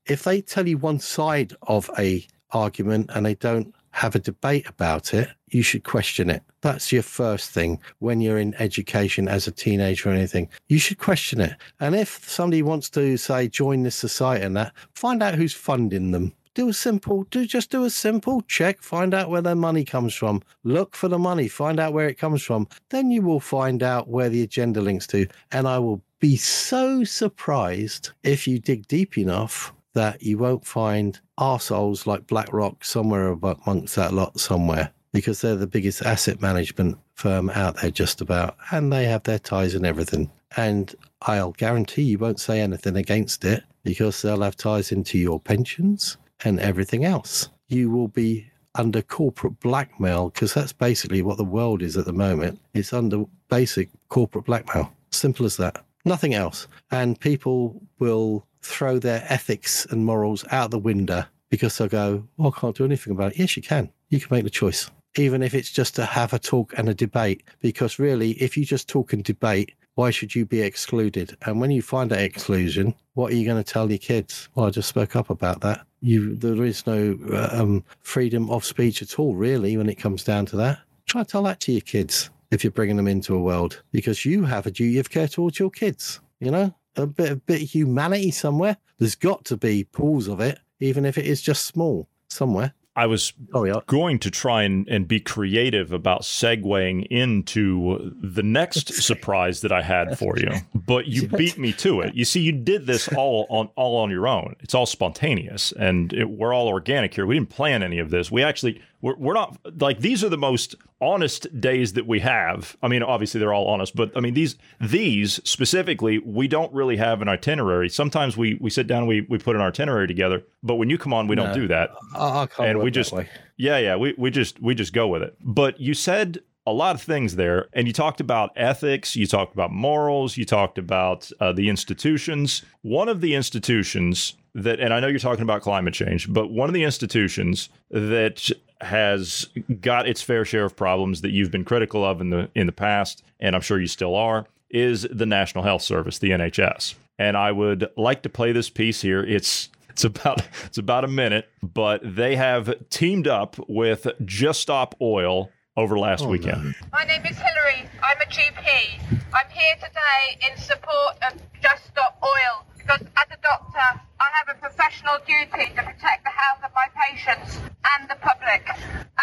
if they tell you one side of a argument and they don't have a debate about it, you should question it. That's your first thing when you're in education as a teenager or anything. You should question it. And if somebody wants to say join this society and that, find out who's funding them. Do a simple, do just do a simple check, find out where their money comes from. Look for the money, find out where it comes from. Then you will find out where the agenda links to. And I will be so surprised if you dig deep enough that you won't find arseholes like BlackRock somewhere amongst that lot somewhere because they're the biggest asset management firm out there just about and they have their ties and everything. And i'll guarantee you won't say anything against it because they'll have ties into your pensions and everything else. You will be under corporate blackmail because that's basically what the world is at the moment. It's under basic corporate blackmail. Simple as that. Nothing else. And people will throw their ethics and morals out the window because they'll go, well, I can't do anything about it. Yes, you can. You can make the choice, even if it's just to have a talk and a debate. Because really, if you just talk and debate, why should you be excluded? And when you find that exclusion, what are you going to tell your kids? Well, I just spoke up about that. You, there is no uh, um, freedom of speech at all, really, when it comes down to that. Try to tell that to your kids if you're bringing them into a world, because you have a duty of care towards your kids. You know, a bit of bit of humanity somewhere. There's got to be pools of it, even if it is just small somewhere. I was oh, yeah. going to try and, and be creative about segueing into the next surprise that I had for you, but you beat me to it. You see, you did this all on all on your own. It's all spontaneous, and it, we're all organic here. We didn't plan any of this. We actually we're, we're not like these are the most honest days that we have. I mean, obviously they're all honest, but I mean these these specifically, we don't really have an itinerary. Sometimes we we sit down and we we put an itinerary together, but when you come on, we no, don't do that. I, I and we just yeah yeah we we just we just go with it. But you said a lot of things there. And you talked about ethics, you talked about morals, you talked about uh, the institutions. One of the institutions that, and I know you're talking about climate change, but one of the institutions that has got its fair share of problems that you've been critical of in the in the past, and I'm sure you still are, is the National Health Service, the NHS. And I would like to play this piece here. It's it's about it's about a minute, but they have teamed up with Just Stop Oil over last oh, weekend. My name is Hilary. I'm a GP. I'm here today in support of Just Stop Oil because as a doctor, I have a professional duty to protect the health of my patients and the public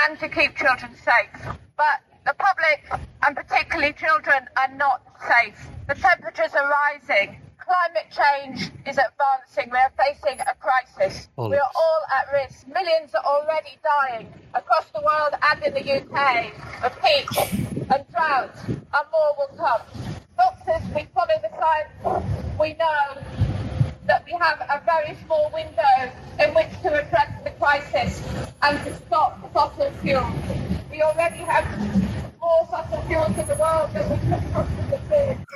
and to keep children safe. But the public and particularly children are not safe. The temperatures are rising. Climate change is advancing. We are facing a crisis. We are all at risk. Millions are already dying across the world and in the UK of heat and drought, and more will come. Doctors, we follow the science. We know that we have a very small window in which to address the crisis and to stop fossil fuels. We already have more fossil fuels in the world than we can possibly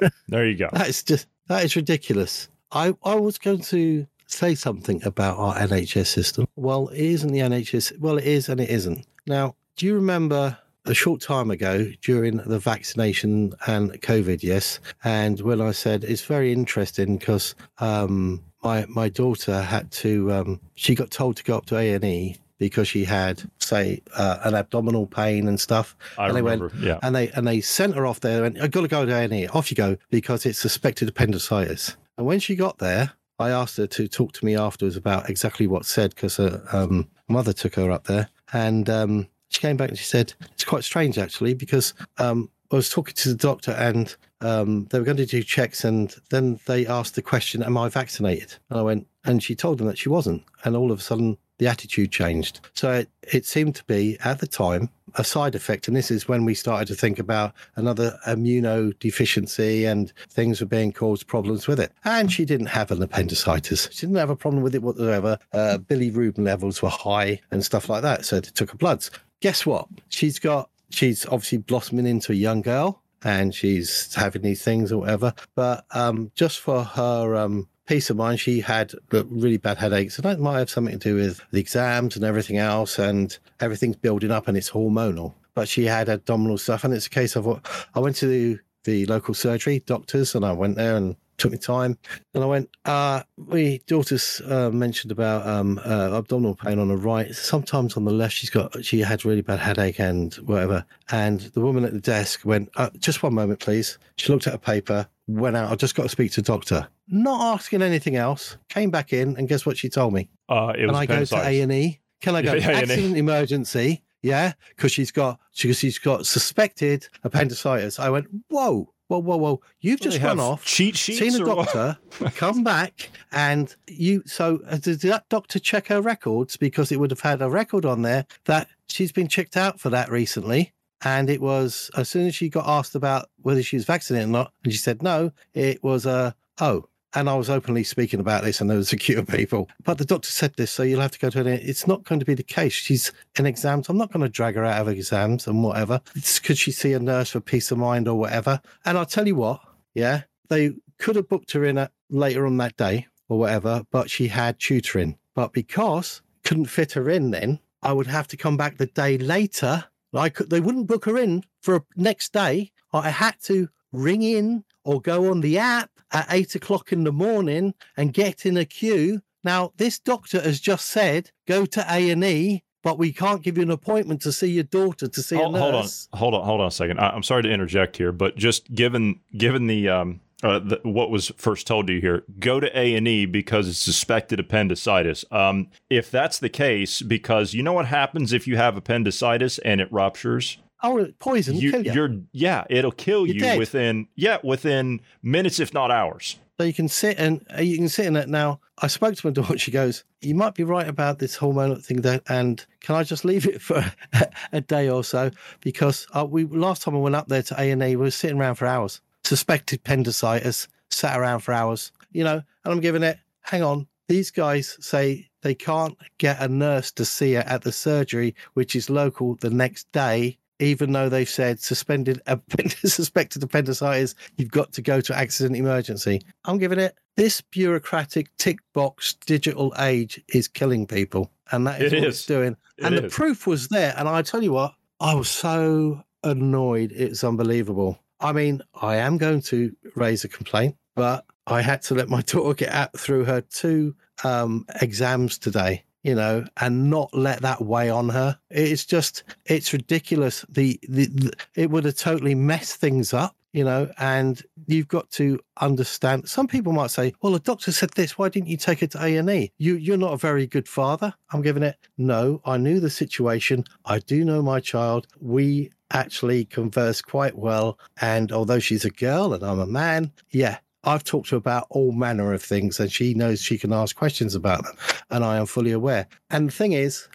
do. There you go. That is just that is ridiculous. I, I was going to say something about our NHS system. Well, it isn't the NHS. Well, it is and it isn't. Now, do you remember a short time ago during the vaccination and COVID? Yes, and when I said it's very interesting because um, my my daughter had to. Um, she got told to go up to A and E because she had, say, uh, an abdominal pain and stuff. I and they remember, went, yeah. and they and they sent her off there. And I got to go to A and E. Off you go because it's suspected appendicitis. And when she got there, I asked her to talk to me afterwards about exactly what said because her um, mother took her up there, and um, she came back and she said it's quite strange actually because um, I was talking to the doctor and um, they were going to do checks, and then they asked the question, "Am I vaccinated?" And I went, and she told them that she wasn't, and all of a sudden the attitude changed. So it, it seemed to be at the time a side effect, and this is when we started to think about another immunodeficiency and things were being caused problems with it. And she didn't have an appendicitis; she didn't have a problem with it whatsoever. Uh, bilirubin levels were high and stuff like that, so they took her bloods. Guess what? She's got she's obviously blossoming into a young girl and she's having these things or whatever. But um, just for her um, peace of mind, she had really bad headaches, and that might have something to do with the exams and everything else, and everything's building up and it's hormonal. But she had abdominal stuff, and it's a case of what I went to the, the local surgery doctors, and I went there and took me time, and I went. Uh, my daughter's uh, mentioned about um, uh, abdominal pain on the right. Sometimes on the left, she's got she had really bad headache and whatever. And the woman at the desk went, uh, "Just one moment, please." She looked at a paper, went out. I just got to speak to the doctor. Not asking anything else. Came back in, and guess what she told me? Uh, it was Can I go to appendicitis. A and E? Can I go Yeah, A&E. accident emergency? Yeah, because she's got because she's got suspected appendicitis. I went, whoa, whoa, whoa, whoa! You've Well, just run off, cheat sheets seen a doctor, come back, and you. So uh, did that doctor check her records because it would have had a record on there that she's been checked out for that recently. And it was as soon as she got asked about whether she was vaccinated or not, and she said no, it was a oh. And I was openly speaking about this, and there was secure people. But the doctor said this, so you'll have to go to an. It's not going to be the case. She's in exams. I'm not going to drag her out of exams and whatever. It's could she see a nurse for peace of mind or whatever? And I'll tell you what, yeah, they could have booked her in at, later on that day or whatever, but she had tutoring. But because couldn't fit her in, then I would have to come back the day later. I could. They wouldn't book her in for a next day. I had to ring in or go on the app at eight o'clock in the morning and get in a queue. Now, this doctor has just said go to A and E, but we can't give you an appointment to see your daughter to see Hold, a hold on, nurse. hold on, hold on a second. I, I'm sorry to interject here, but just given given the um uh, the, what was first told to you here, go to A and E because it's suspected appendicitis. Um, if that's the case, because you know what happens if you have appendicitis and it ruptures. Oh, poison, You, kill you. you're yeah, it'll kill You're you dead. within yeah within minutes if not hours. So you can sit and uh, you can sit in it now. I spoke to my daughter. She goes, "You might be right about this hormonal thing, there, and can I just leave it for a day or so? Because uh, we last time I went up there to A and E, we were sitting around for hours. Suspected appendicitis, sat around for hours. You know, and I'm giving it. Hang on, these guys say they can't get a nurse to see her at the surgery, which is local, the next day." Even though they've said suspended suspected appendicitis, you've got to go to accident emergency. I'm giving it this bureaucratic tick box digital age is killing people, and that is It what is. it's doing. It and the proof was there. And I tell you what, I was so annoyed. It's unbelievable. I mean, I am going to raise a complaint, but I had to let my daughter get out through her two um, exams today. You know, and not let that weigh on her. It's just, it's ridiculous. The, the, the it would have totally messed things up, you know, and you've got to understand. Some people might say, "Well, the doctor said this. Why didn't you take it to A and E? You, you're not a very good father." I'm giving it. No, I knew the situation. I do know my child. We actually converse quite well, and although she's a girl and I'm a man, yeah, I've talked to her about all manner of things and she knows she can ask questions about them. And I am fully aware. And the thing is,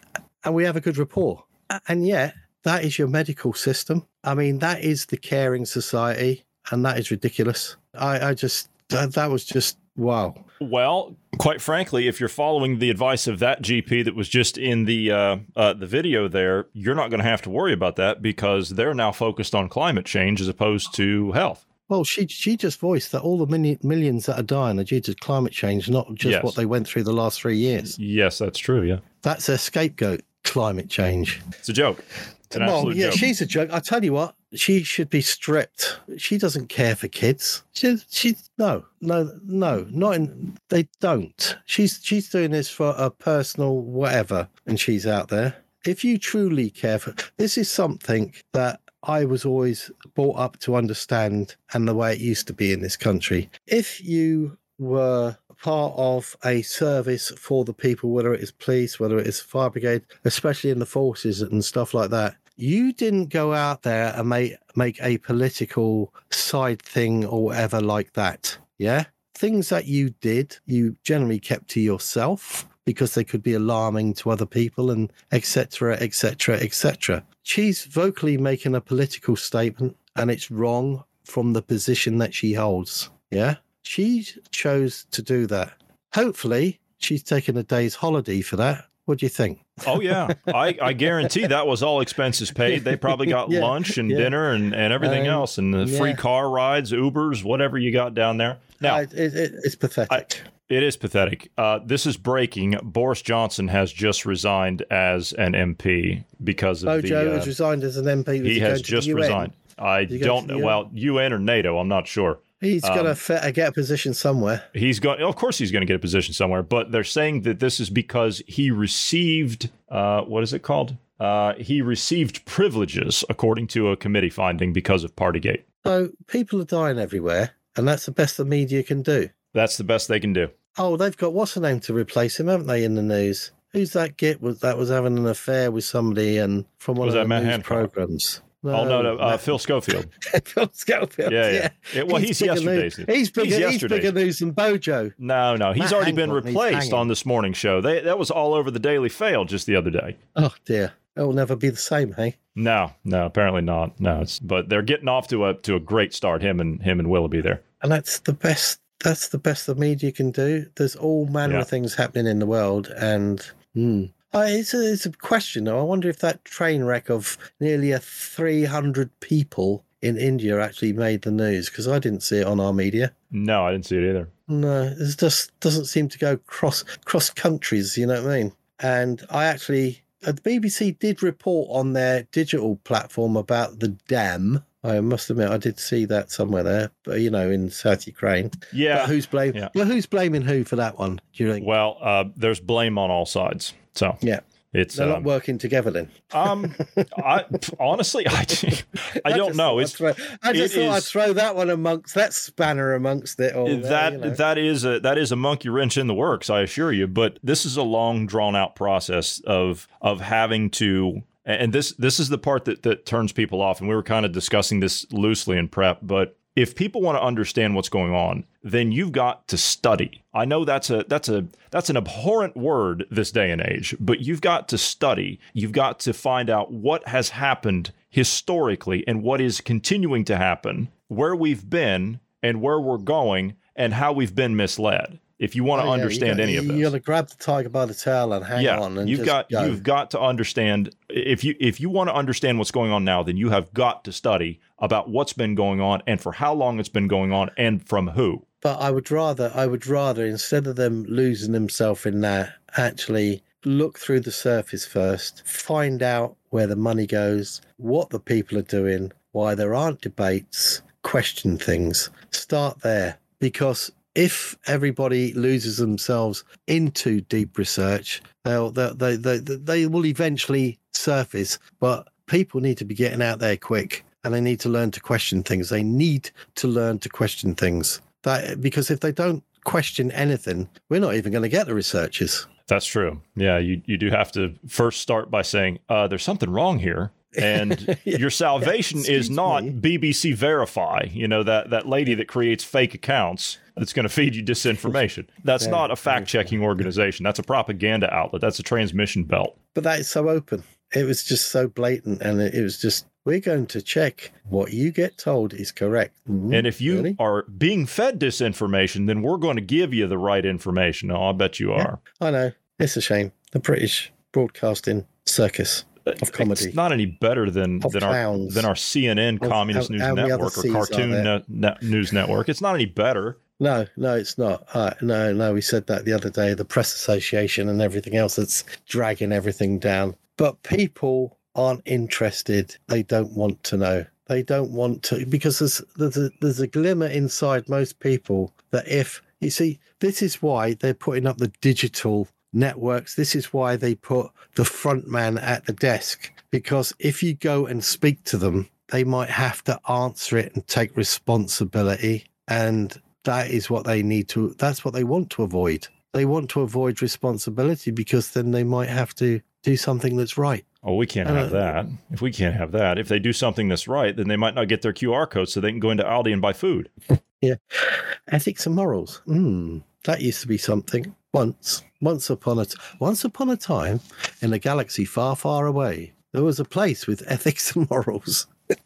and we have a good rapport. And yet, that is your medical system. I mean, that is the caring society. And that is ridiculous. I, I just, that, that was just, wow. Well, quite frankly, if you're following the advice of that GP that was just in the uh, uh, the video there, you're not going to have to worry about that because they're now focused on climate change as opposed to health. Well, she she just voiced that all the mini- millions that are dying are due to climate change, not just Yes. what they went through the last three years. Yes, that's true. Yeah, That's a scapegoat. Climate change. it's a joke. It's an well, yeah, joke. she's a joke. I tell you what, she should be stripped. She doesn't care for kids. She, she, no, no, no, not in. They don't. She's she's doing this for a personal whatever, and she's out there. If you truly care for, this is something that I was always brought up to understand, and the way it used to be in this country. If you were part of a service for the people, whether it is police, whether it is fire brigade, especially in the forces and stuff like that. You didn't go out there and make make a political side thing or whatever like that. Yeah. Things that you did, you generally kept to yourself because they could be alarming to other people and etc. etc. etc. She's vocally making a political statement and it's wrong from the position that she holds. Yeah. She chose to do that. Hopefully, she's taken a day's holiday for that. What do you think? Oh yeah, I, I guarantee that was all expenses paid. They probably got Yeah, lunch and yeah. dinner and, and everything Um, else, and the free car rides, Ubers, whatever you got down there. Now Uh, it, it, it's pathetic. It is pathetic. Uh, this is breaking. Boris Johnson has just resigned as an MP because of Bojo the. uh, has resigned as an MP. He going has just resigned. I he going don't know. UN? Well, UN or NATO, I'm not sure. He's got Um, to get a position somewhere. He's going. Of course, he's going to get a position somewhere. But they're saying that this is because he received uh, what is it called? Uh, he received privileges, according to a committee finding, because of Partygate. So people are dying everywhere, and that's the best the media can do. That's the best they can do. Oh, they've got what's the name to replace him, haven't they? In the news, who's that git was that was having an affair with somebody and from one Was of that the news programs? oh no, no, uh, Phil Schofield. Phil Schofield. Yeah, yeah. Yeah, well, he's bigger yesterday's news-. He's bigger. He's He's, bigger news than Bojo. No, no, he's Matt already been Hancock, he's replaced on this morning show. They, that was all over the Daily Fail just the other day. Oh dear, it will never be the same, hey? No, no, apparently not. No, it's, but they're getting off to a to a great start. Him and him and Willoughby there. And that's the best. That's the best the media can do. There's all manner Yeah. of things happening in the world, and hmm. Uh, it's, a, it's a question though. I wonder if that train wreck of nearly a 300 people in India actually made the news because I didn't see it on our media. No, I didn't see it either. No, it just doesn't seem to go cross cross countries. You know what I mean? And I actually, uh, the BBC did report on their digital platform about the dam. I must admit, I did see that somewhere there, but you know, in South Ukraine. Yeah. But who's blame? Yeah. Well, who's blaming who for that one? Do you think? Well, uh, there's blame on all sides. So yeah, it's they're not um, working together then. um I honestly I, I don't know. It's throw- I just it thought I'd throw that one amongst that spanner amongst it all. that you know. that is a that is a monkey wrench in the works, I assure you. But this is a long drawn out process of of having to and this this is the part that that turns people off. And we were kind of discussing this loosely in prep, but if people want to understand what's going on, then you've got to study. I know that's a that's a that's an abhorrent word this day and age, but you've got to study. You've got to find out what has happened historically and what is continuing to happen, where we've been and where we're going and how we've been misled. If you want to Oh, yeah, understand got- any of this You got to grab the tiger by the tail and hang yeah, on. And you've just got go. you've got to understand if you if you want to understand what's going on now, then you have got to study about what's been going on and for how long it's been going on and from who. But I would rather, I would rather, instead of them losing themselves in that, actually look through the surface first, find out where the money goes, what the people are doing, why there aren't debates, question things. Start there because if everybody loses themselves into deep research, they'll, they they, they, they will eventually surface. But people need to be getting out there quick and they need to learn to question things. They need to learn to question things. That because if they don't question anything, we're not even going to get the researchers. That's true. Yeah, you, you do have to first start by saying, uh, there's something wrong here. And Yeah. your salvation Yeah, is not me. BBC Verify, you know, that, that lady that creates fake accounts that's going to feed you disinformation. That's Yeah, not a fact checking organization. That's a propaganda outlet. That's a transmission belt. But that is so open. It was just so blatant, and it, was just we're going to check what you get told is correct. Mhm. And if you Really? are being fed disinformation, then we're going to give you the right information. Oh, I bet you are. I know it's a shame. The British broadcasting circus of comedy. It's not any better than than our than our CNN Of Communist News Network or Cartoon? Ne- Ne- News Network. It's not any better. No, no, it's not. Uh, no, no, we said that the other day. The press association and everything else that's dragging everything down. But people aren't interested. They don't want to know. They don't want to because there's there's a, there's a glimmer inside most people that if you see, this is why they're putting up the digital networks. This is why they put the front man at the desk because if you go and speak to them, they might have to answer it and take responsibility and that is what they need to that's what they want to avoid they want to avoid responsibility because then they might have to do something that's right Oh, we can't Uh, have that. If we can't have that, if they do something that's right, then they might not get their QR code so they can go into Aldi and buy food. yeah ethics and morals mm, that used to be something once once upon a t- once upon a time in a galaxy far far away there was a place with ethics and morals.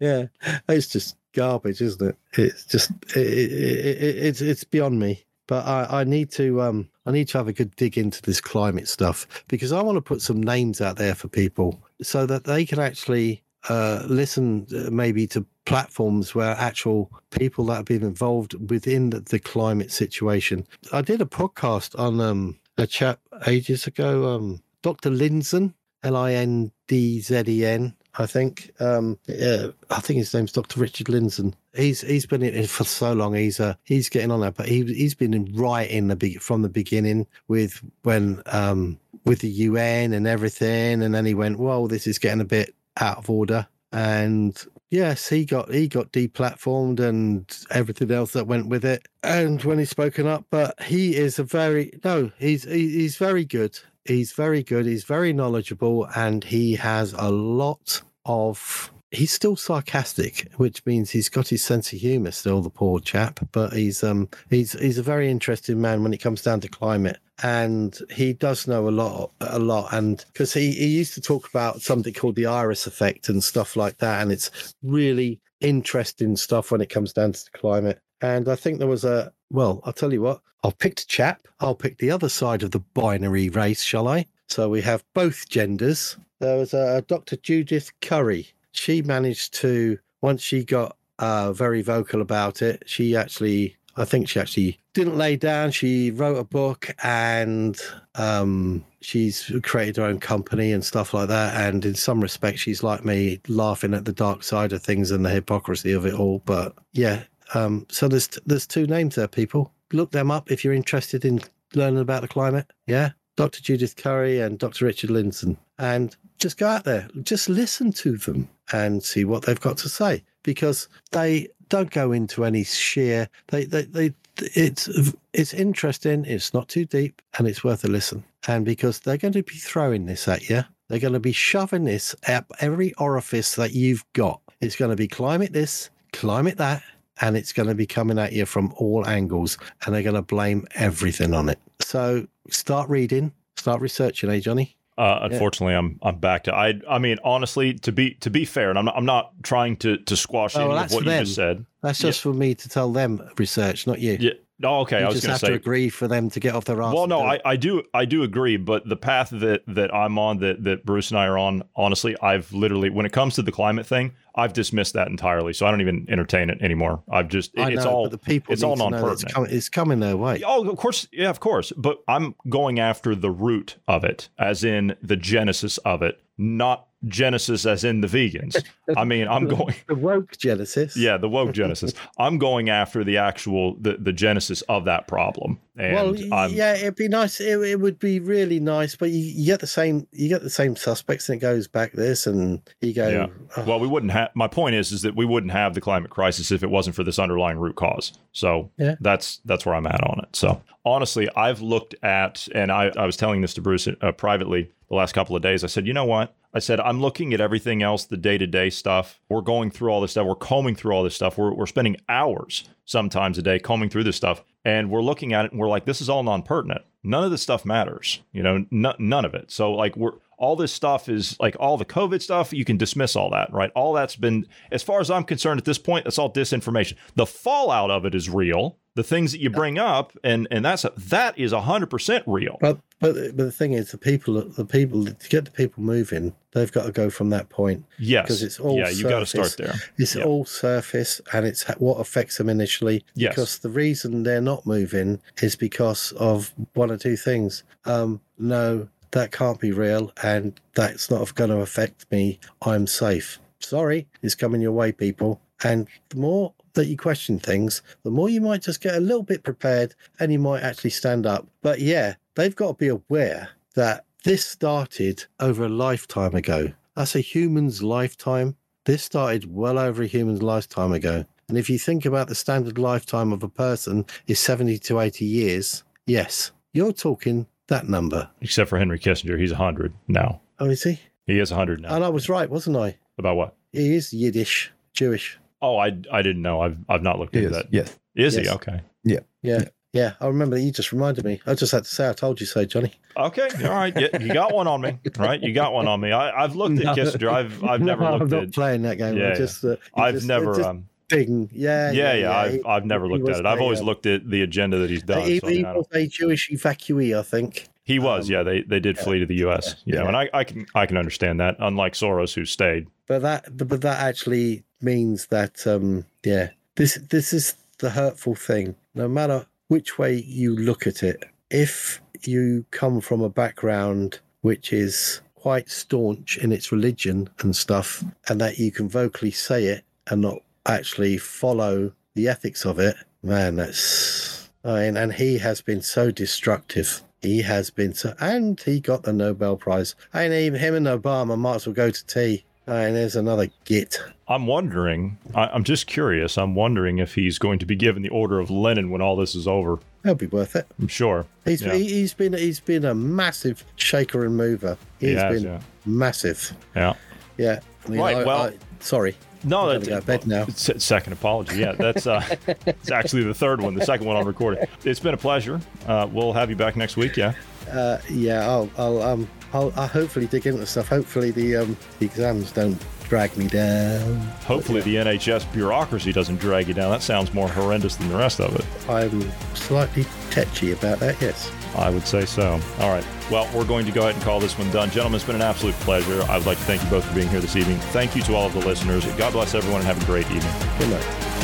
Yeah it's just garbage isn't it? It's just it, it, it, it's it's beyond me. But I, I need to um I need to have a good dig into this climate stuff because I want to put some names out there for people so that they can actually uh, listen uh, maybe to platforms where actual people that have been involved within the, the climate situation. I did a podcast on um, a chap ages ago, um, Dr. Lindzen, L I N D Z E N. I think um, yeah, I think his name's Dr. Richard Lindzen. He's he's been in for so long. He's uh, he's getting on that, but he he's been in right in the big from the beginning with when um, with the UN and everything, and then he went, "Well, this is getting a bit out of order." And yes, he got he got deplatformed and everything else that went with it. And when he's spoken up, but he is a very no, he's he, he's very good. He's very good. He's very knowledgeable, and he has a lot of. He's still sarcastic, which means he's got his sense of humour still. The poor chap, but he's um he's he's a very interesting man when it comes down to climate, and he does know a lot a lot. And because he he used to talk about something called the iris effect and stuff like that, and it's really interesting stuff when it comes down to climate. And I think there was a well, I'll tell you what, I'll pick chap. I'll pick the other side of the binary race, shall I? So we have both genders. There was a Dr. Judith Curry. She managed to once she got uh, very vocal about it. She actually, I think she actually didn't lay down. She wrote a book and um, she's created her own company and stuff like that. And in some respects, she's like me, laughing at the dark side of things and the hypocrisy of it all. But yeah, um, so there's there's two names there, people. Look them up if you're interested in learning about the climate. Yeah, Dr. Judith Curry and Dr. Richard Lindzen, and just go out there, just listen to them and see what they've got to say because they don't go into any sheer. They they they. It's it's interesting. It's not too deep, and it's worth a listen. And because they're going to be throwing this at you, they're going to be shoving this up every orifice that you've got. It's going to be climate this, climate that, and it's going to be coming at you from all angles and they're going to blame everything on it so start reading start researching eh johnny Uh, unfortunately, I'm I'm back to I. I mean, honestly, to be to be fair, and I'm not, I'm not trying to to squash Oh, any well, of what you just said. that's just for me to tell them research not you Yeah. Oh, okay. you I was just have to to agree for them to get off their ass Well, no, I. I do I do agree, but the path that that I'm on, that that Bruce and I are on, honestly, I've literally when it comes to the climate thing, I've dismissed that entirely. So I don't even entertain it anymore. I've just it- I it's all the people it's all know non-pertinent. it's, coming, it's coming their way Oh, of course, yeah, of course. But I'm going after the root of it, as in the genesis of it, not Genesis as in the vegans. I mean, I'm going the woke Genesis. Yeah, the woke Genesis. I'm going after the actual the, the genesis of that problem. And well, I'm, yeah, it'd be nice. It, it would be really nice, but you, you get the same you get the same suspects, and it goes back this, and you go. yeah. "Oh, Well, we wouldn't have. My point is, is that we wouldn't have the climate crisis if it wasn't for this underlying root cause. So Yeah. that's that's where I'm at on it. So honestly, I've looked at, and I, I was telling this to Bruce uh, privately the last couple of days. I said, you know what? I said, I'm looking at everything else, the day to day stuff. We're going through all this stuff. We're combing through all this stuff. We're, we're spending hours sometimes a day combing through this stuff. And we're looking at it and we're like, this is all non pertinent. None of this stuff matters, you know, n- none of it. So, like, we're all this stuff is like all the COVID stuff, you can dismiss all that, right? All that's been, as far as I'm concerned at this point, that's all disinformation. The fallout of it is real. The things that you bring up, and and that's that is hundred percent real. But but but the thing is, the people the people to get the people moving, they've got to go from that point. Yes. because it's all Yeah, you gotta start surface. there. It's Yeah. all surface, and it's what affects them initially. Yes. Because the reason they're not moving is because of one or two things. Um, no, that can't be real, and that's not going to affect me. I'm safe. Sorry, it's coming your way, people. And the more that you question things, the more you might just get a little bit prepared and you might actually stand up. But yeah, they've got to be aware that this started over a lifetime ago. That's a human's lifetime. This started well over a human's lifetime ago. And if you think about the standard lifetime of a person is 70 to 80 years, yes, you're talking that number. Except for Henry Kissinger, he's hundred now. Oh, is he? He is hundred now. And I was right, wasn't I? About what? He is Yiddish, Jewish. Oh, I I didn't know. I've I've not looked He into is, that. yes. Is he okay? Yeah. Yeah. Yeah, I remember that you just reminded me. I just had to say, I told you so, Johnny. Okay, all right. Yeah, you got one on me, right? You got one on me. I, I've looked at No. Kissinger. I've I've never No, I'm looked not at. playing that game. Yeah, just, uh, I've just- never. just um, Bing. Yeah, yeah, yeah. I've he- I've never looked at it. I've always looked at the agenda that he's done. He, so, he was a Jewish evacuee, I think. he was, yeah. They they did flee to the U.S. Yeah, know, and I, I can I can understand that. Unlike Soros, who stayed. But that, but that actually means that, um, yeah, this this is the hurtful thing. No matter which way you look at it, if you come from a background which is quite staunch in its religion and stuff, and that you can vocally say it and not actually follow the ethics of it, man, that's. I mean, and he has been so destructive. He has been so, and he got the Nobel Prize. And even him and Obama might as well go to tea. And there's another git. I'm wondering. I, I'm just curious. I'm wondering if he's going to be given the Order of Lenin when all this is over. That'll be worth it. I'm sure. He's Yeah. he, he's been he's been a massive shaker and mover. he has, been yeah. massive. Yeah. Yeah. I mean, Right, I- well- I- sorry. No, I'm that's go to bed now. Second apology. Yeah, that's uh, it's actually the third one. The second one I'm recording. It's been a pleasure. Uh, we'll have you back next week. Yeah. Uh, yeah, I'll, I'll um I'll, I'll hopefully dig into stuff. Hopefully the um the exams don't drag me down. Hopefully the NHS bureaucracy doesn't drag you down. That sounds more horrendous than the rest of it. I'm slightly tetchy about that. Yes. I would say so. All right. Well, we're going to go ahead and call this one done. Gentlemen, it's been an absolute pleasure. I would like to thank you both for being here this evening. Thank you to all of the listeners. God bless everyone and have a great evening. Good night.